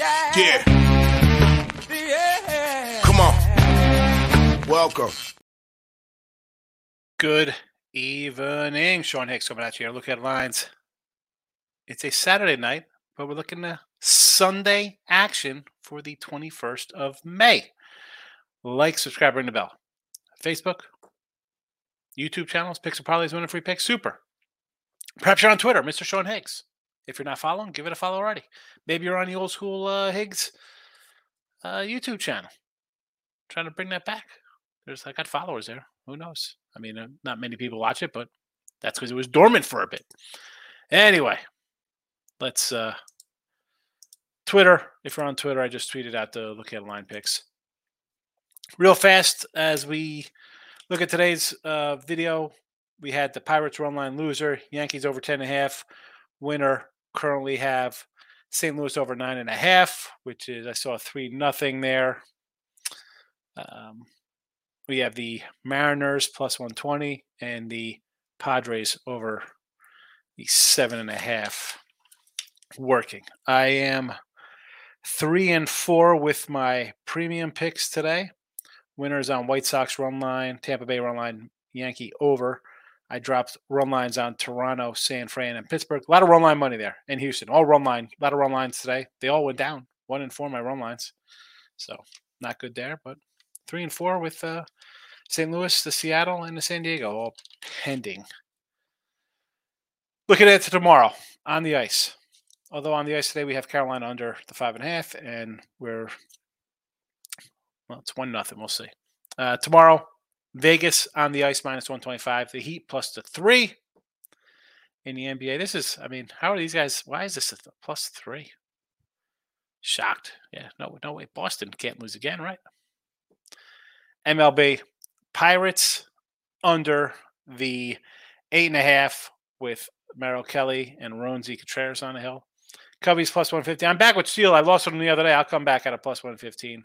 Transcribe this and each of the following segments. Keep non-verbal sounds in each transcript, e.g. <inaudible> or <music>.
Yeah. Yeah. Come on. Welcome. Good evening. Sean Higgs coming at you here. Look Ahead Lines. It's a Saturday night, but we're looking at Sunday action for the 21st of May. Like, subscribe, ring the bell. Facebook, YouTube channels, Picks and Parlays, winning free picks. Super. Perhaps you're on Twitter, Mr. Sean Higgs. If you're not following, give it a follow already. Maybe you're on the old school uh, Higgs uh, YouTube channel. Trying to bring that back. There's I got followers there. Who knows? I mean, uh, not many people watch it, but that's because it was dormant for a bit. Anyway, let's uh Twitter. If you're on Twitter, I just tweeted out the look at line picks. Real fast as we look at today's uh, video, we had the Pirates run line loser, Yankees over 10 and a half, winner currently have St. Louis over nine and a half, which is I saw three nothing there. Um, we have the Mariners plus 120 and the Padres over the seven and a half working. I am three and four with my premium picks today. Winners on White Sox run line, Tampa Bay run line, Yankee over. I dropped run lines on Toronto, San Fran, and Pittsburgh. A lot of run line money there in Houston. All run line, a lot of run lines today. They all went down. One and four my run lines. So not good there, but three and four with uh, St. Louis, the Seattle, and the San Diego all pending. Looking at tomorrow on the ice. Although on the ice today we have Carolina under the five and a half, and we're well, it's one nothing. We'll see. Uh, tomorrow, Vegas on the ice minus 125. The Heat plus the three in the NBA. This is, I mean, how are these guys? Why is this a th- plus three? Shocked. Yeah, no, no way. Boston can't lose again, right? MLB Pirates under the eight and a half with Merrill Kelly and Roansy Contreras on the hill. Cubbies plus 150. I'm back with Steele. I lost him the other day. I'll come back at a plus 115.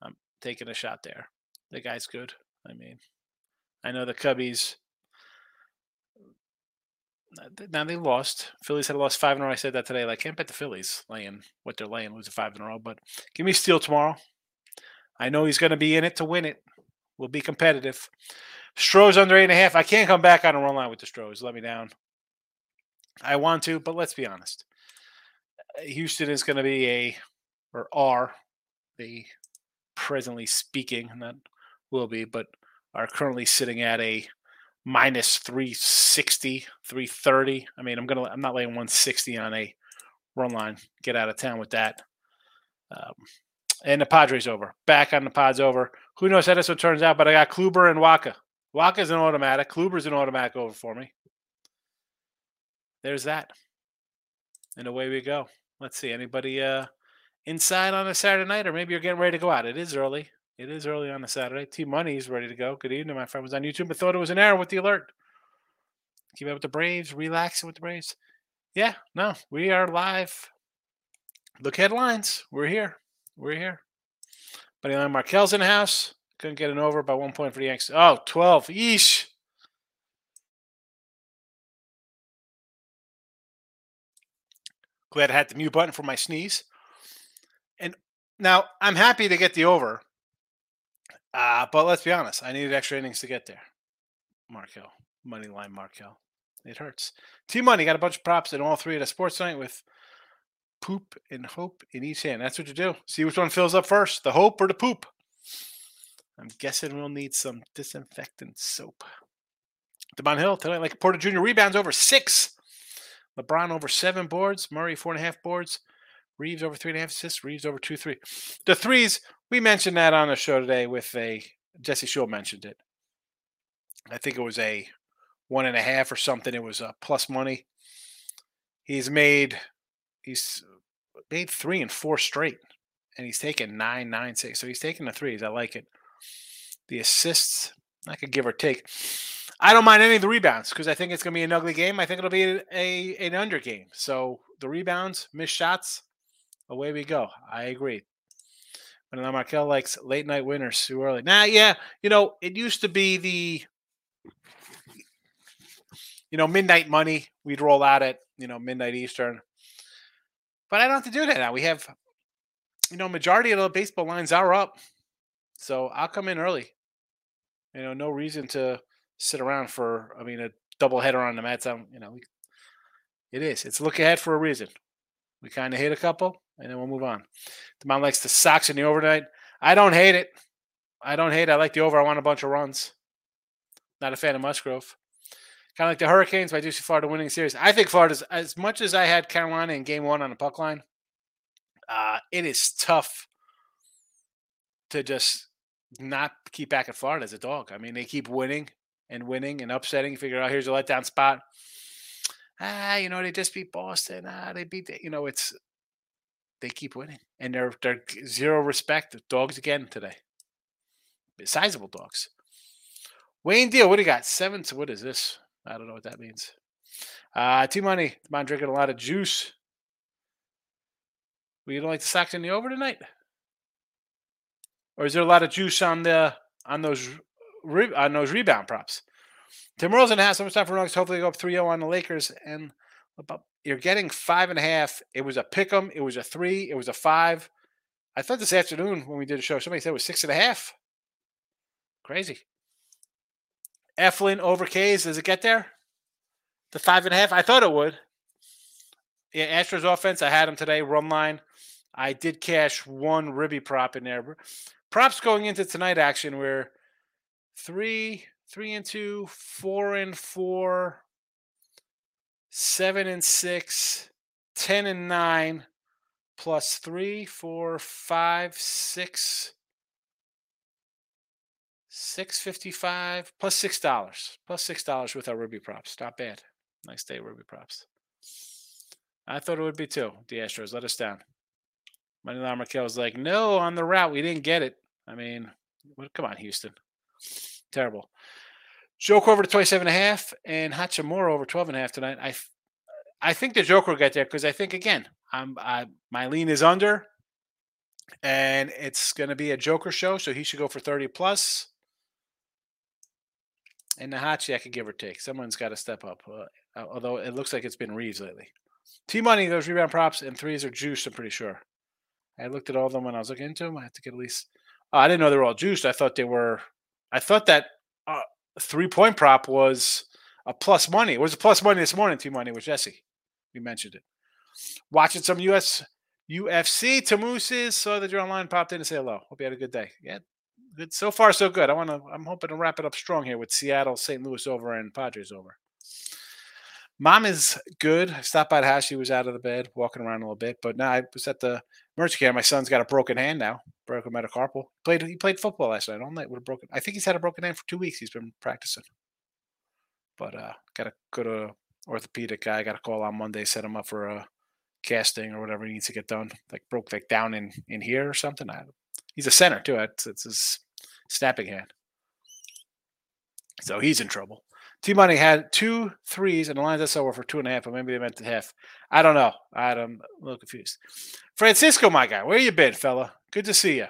I'm taking a shot there. The guy's good. I mean, I know the Cubbies. Now they lost. Phillies had lost five in a row. I said that today. Like, can't bet the Phillies laying what they're laying, losing five in a row. But give me Steele tomorrow. I know he's going to be in it to win it. We'll be competitive. Stroh's under eight and a half. I can't come back on a run line with the Strohs. Let me down. I want to, but let's be honest. Uh, Houston is going to be a, or are, the presently speaking, that will be, but are currently sitting at a minus 360, 330. I mean, I'm to, I'm not laying 160 on a run line. Get out of town with that. Um, and the Padres over. Back on the Pods over. Who knows how this one turns out, but I got Kluber and Wacha. Wacha's an automatic. Kluber's an automatic over for me. There's that. And away we go. Let's see. Anybody uh inside on a Saturday night, or maybe you're getting ready to go out. It is early. It is early on a Saturday. T Money's ready to go. Good evening. My friend was on YouTube but thought it was an error with the alert. Keep up with the Braves, relaxing with the Braves. Yeah, no, we are live. Look headlines. We're here. We're here. Buddy line Markel's in the house. Couldn't get an over by one point for the Yankees. Oh, 12. Yeesh. Glad I had the mute button for my sneeze. And now I'm happy to get the over. Uh, but let's be honest, I needed extra innings to get there. Markel. Money line Markel. It hurts. T Money got a bunch of props in all three of the sports tonight with poop and hope in each hand. That's what you do. See which one fills up first, the hope or the poop. I'm guessing we'll need some disinfectant soap. Devon Hill tonight, like Porter Jr. rebounds over six. LeBron over seven boards. Murray four and a half boards. Reaves over three and a half assists. Reaves over two three. The threes we mentioned that on the show today with a Jesse Shule mentioned it. I think it was a one and a half or something. It was a plus money. He's made he's made three and four straight, and he's taken nine, nine, six. So he's taking the threes. I like it. The assists, I could give or take. I don't mind any of the rebounds because I think it's going to be an ugly game. I think it'll be a, a an under game. So the rebounds, missed shots, away we go. I agree. But now Markel likes oh, late night winners too early. Nah, yeah, you know it used to be the you know midnight money. We'd roll out at you know midnight Eastern. But I don't have to do that now. We have you know majority of the baseball lines are up, so I'll come in early. You know, no reason to sit around for. I mean, a double header on the Mets. I'm, you know, it is. It's look ahead for a reason. We kind of hit a couple, and then we'll move on. The man likes the Sox in the overnight. I don't hate it. I don't hate it. I like the over. I want a bunch of runs. Not a fan of Musgrove. Kind of like the Hurricanes, but I do see Florida winning series. I think Florida's as much as I had Carolina in game one on the puck line. Uh, it is tough to just not keep back at Florida as a dog. I mean, they keep winning and winning and upsetting. Figure out here's a letdown spot. Ah, you know, they just beat Boston. Ah, they beat, the, you know, it's they keep winning and they're they're zero respect. Dogs again today. Sizable dogs. Wayne Deal, what do you got? Seven. What is this? I don't know what that means. Uh, T Money, I'm drinking a lot of juice. We don't like the Sox in the over tonight, or is there a lot of juice on the on those re- on those rebound props? Tim Rosen has some stuff for Nuggets. Hopefully, go up 3-0 on the Lakers, and you're getting five and a half. It was a pick 'em. It was a three. It was a five. I thought this afternoon when we did a show, somebody said it was six and a half. Crazy. Eflin over K's. Does it get there? The five and a half? I thought it would. Yeah, Astros offense. I had them today. Run line. I did cash one ribby prop in there. Props going into tonight action where three, three and two, four and four, seven and six, ten and nine, plus three, four, five, six, Six fifty five plus six dollars plus six dollars with our ribby props. Not bad. Nice day, ribby props. I thought it would be two. The Astros let us down. Money Line Markel was like, no, on the route we didn't get it. I mean, come on, Houston. Terrible. Joker over to 27 and a half and Hachimura over 12 and a half tonight. I I think the Joker will get there because I think again, I'm I, my lean is under and it's going to be a Joker show, so he should go for 30 plus. And Nahachi, I could give or take. Someone's got to step up. Uh, although it looks like it's been Reaves lately. T money, those rebound props and threes are juiced. I'm pretty sure. I looked at all of them when I was looking into them. I had to get at least. Oh, I didn't know they were all juiced. I thought they were. I thought that uh, three point prop was a plus money. It was a plus money this morning. T money with Jesse. We mentioned it. Watching some US UFC. Tamusis saw that you're online. Popped in to say hello. Hope you had a good day. Yeah, good. So far, so good. I want to. I'm hoping to wrap it up strong here with Seattle, St. Louis over, and Padres over. Mom is good. I stopped by the house. She was out of the bed, walking around a little bit. But now I was at the merch. My son's got a broken hand now, broken metacarpal. Played he played football last night all night with a broken. I think he's had a broken hand for two weeks. He's been practicing. But uh, got to go to orthopedic guy. Got to call on Monday, set him up for a casting or whatever he needs to get done. Like broke like down in in here or something. I, he's a center too. It's, it's his snapping hand. So he's in trouble. T Money had two threes and the lines us over for two and a half, but maybe they meant to half. I don't know. I'm a little confused. Francisco, my guy, where you been, fella? Good to see you.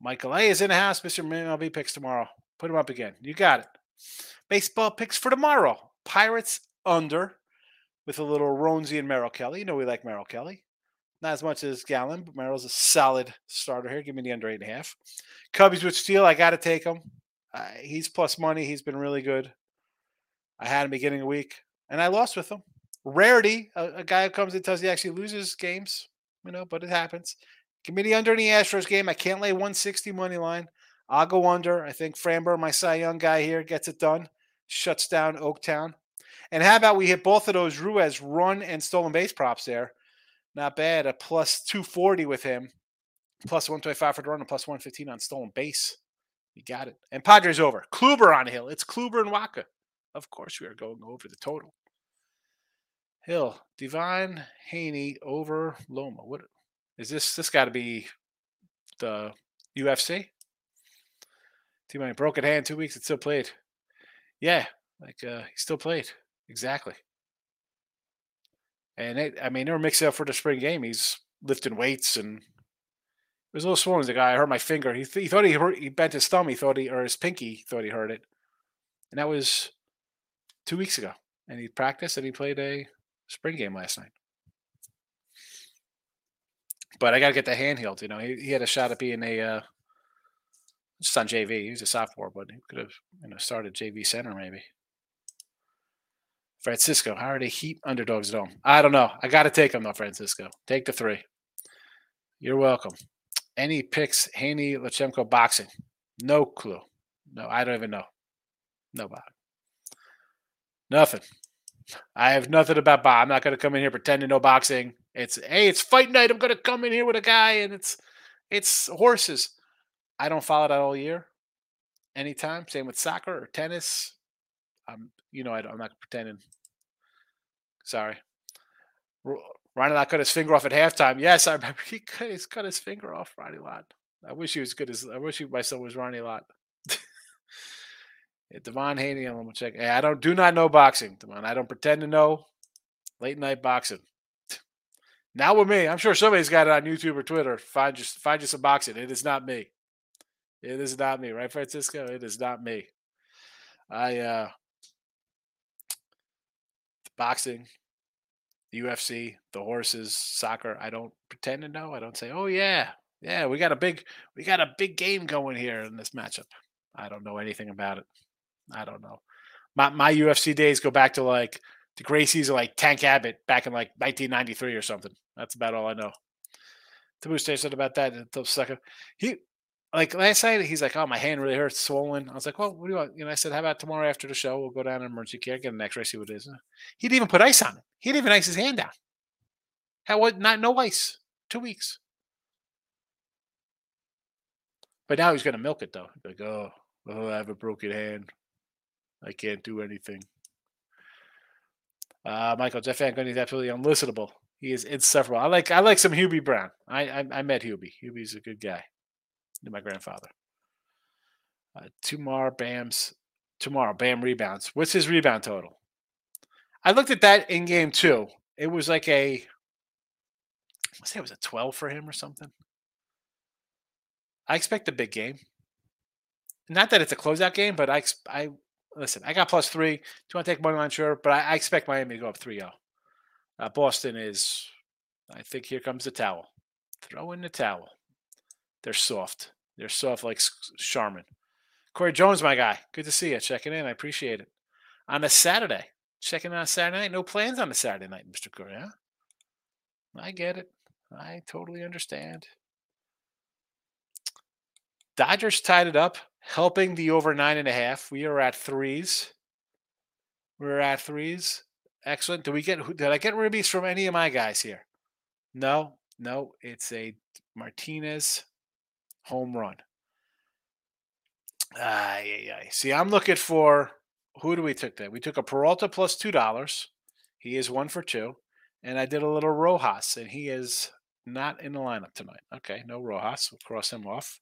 Michael A is in the house. Mr. MLB picks tomorrow. Put him up again. You got it. Baseball picks for tomorrow. Pirates under with a little Roansy and Merrill Kelly. You know we like Merrill Kelly. Not as much as Gallen, but Merrill's a solid starter here. Give me the under eight and a half. Cubbies with Steele. I got to take him. Uh, he's plus money. He's been really good. I had him beginning of week, and I lost with him. Rarity, a, a guy who comes and tells you he actually loses games, you know, but it happens. Committee under the Astros game. I can't lay 160 money line. I'll go under. I think Framber, my Cy Young guy here, gets it done. Shuts down Oaktown. And how about we hit both of those Ruiz run and stolen base props there? Not bad. A plus 240 with him, plus 125 for the run, and plus 115 on stolen base. You got it. And Padres over. Kluber on Hill. It's Kluber and Wacha. Of course, we are going over the total. Hill, Devin Haney over Loma. What is this? This got to be the UFC. T-Money broken hand two weeks. It still played. Yeah, like uh, he still played exactly. And it, I mean, they were mixing up for the spring game. He's lifting weights and was a little swollen. The guy, I hurt my finger. He, th- he thought he hurt, he bent his thumb. He thought he or his pinky thought he hurt it, and that was two weeks ago. And he practiced and he played a spring game last night. But I got to get the hand healed. You know, he, he had a shot at being a uh, just on JV. He was a sophomore, but he could have you know started JV center maybe. Francisco, how are they heat underdogs at home? I don't know. I got to take them though, Francisco. Take the three. You're welcome. Any picks, Haney, Lechemko boxing? No clue. No, I don't even know. No it. Nothing. I have nothing about box. I'm not going to come in here pretending no boxing. It's hey, it's fight night. I'm going to come in here with a guy, and it's it's horses. I don't follow that all year. Anytime. Same with soccer or tennis. I'm, you know, I am not pretending. Sorry. Ronnie Lott cut his finger off at halftime. Yes, I remember <laughs> he cut, cut his finger off, Ronnie Lott. I wish he was good as I wish he, my son was Ronnie Lott. <laughs> yeah, Devin Haney, I'm gonna check. Hey, I don't do not know boxing, Devon. I don't pretend to know late night boxing. <laughs> Now with me, I'm sure somebody's got it on YouTube or Twitter. Find just find you some boxing. It is not me. It is not me, right, Francisco? It is not me. I uh boxing, the UFC, the horses, soccer. I don't pretend to know. I don't say, "Oh yeah, yeah, we got a big we got a big game going here in this matchup." I don't know anything about it. I don't know. My my UFC days go back to like the Gracies or like Tank Abbott back in like 1993 or something. That's about all I know. Taboo said about that second. He like last night, he's like, "Oh, my hand really hurts, swollen." I was like, "Well, what do you want?" You know, I said, "How about tomorrow after the show, we'll go down to emergency care, get an X-ray, see what it is." He'd even put ice on it. He'd even ice his hand down. How what? Not no ice. Two weeks. But now he's gonna milk it though. Like, oh, oh, I have a broken hand. I can't do anything. Uh, Michael Jeff Van Gundy is absolutely unlistenable. He is insufferable. I like I like some Hubie Brown. I I, I met Hubie. Hubie's a good guy my grandfather. Uh, tomorrow, Bam's tomorrow. Bam rebounds. What's his rebound total? I looked at that in game two. It was like a, I say it was a 12 for him or something. I expect a big game. Not that it's a closeout game, but I, I listen. I got plus three. Do you want to take money line? Sure, but I, I expect Miami to go up 3-0. Uh, Boston is, I think here comes the towel. Throw in the towel. They're soft. They're soft like Charmin. Corey Jones, my guy. Good to see you. Checking in. I appreciate it. On a Saturday. Checking in on Saturday night. No plans on a Saturday night, Mr. Corey, huh? I get it. I totally understand. Dodgers tied it up, helping the over nine and a half. We are at threes. We're at threes. Excellent. Do we get did I get ribbies from any of my guys here? No, no. It's a Martinez home run. Ah, yeah, yeah. See, I'm looking for who do we took that? We took a Peralta plus two dollars. He is one for two, and I did a little Rojas, and he is not in the lineup tonight. Okay, no Rojas. We'll cross him off,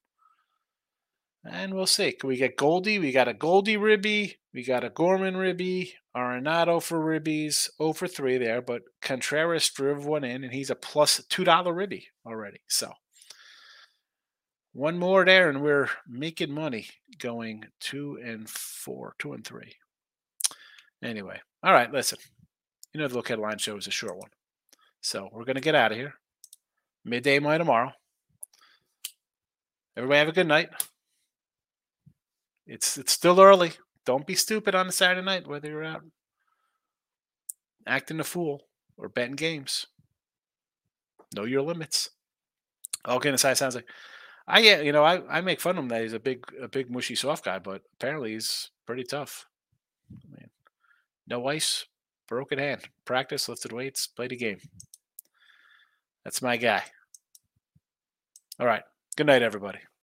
and we'll see. Can we get Goldie? We got a Goldie Ribby. We got a Gorman Ribby. Arenado for Ribbies. 0 for three there, but Contreras drove one in, and he's a plus two dollar Ribby already. So one more there, and we're making money going two and four, two and three. Anyway, all right, listen. You know, the look headline show is a short one. So we're going to get out of here. Midday my tomorrow. Everybody have a good night. It's it's still early. Don't be stupid on a Saturday night, whether you're out acting a fool or betting games. Know your limits. All kidding aside, sounds like I you know I, I make fun of him that he's a big a big mushy soft guy, but apparently he's pretty tough. I mean, no ice, broken hand, practice, lifted weights, played a game. That's my guy. All right. Good night, everybody.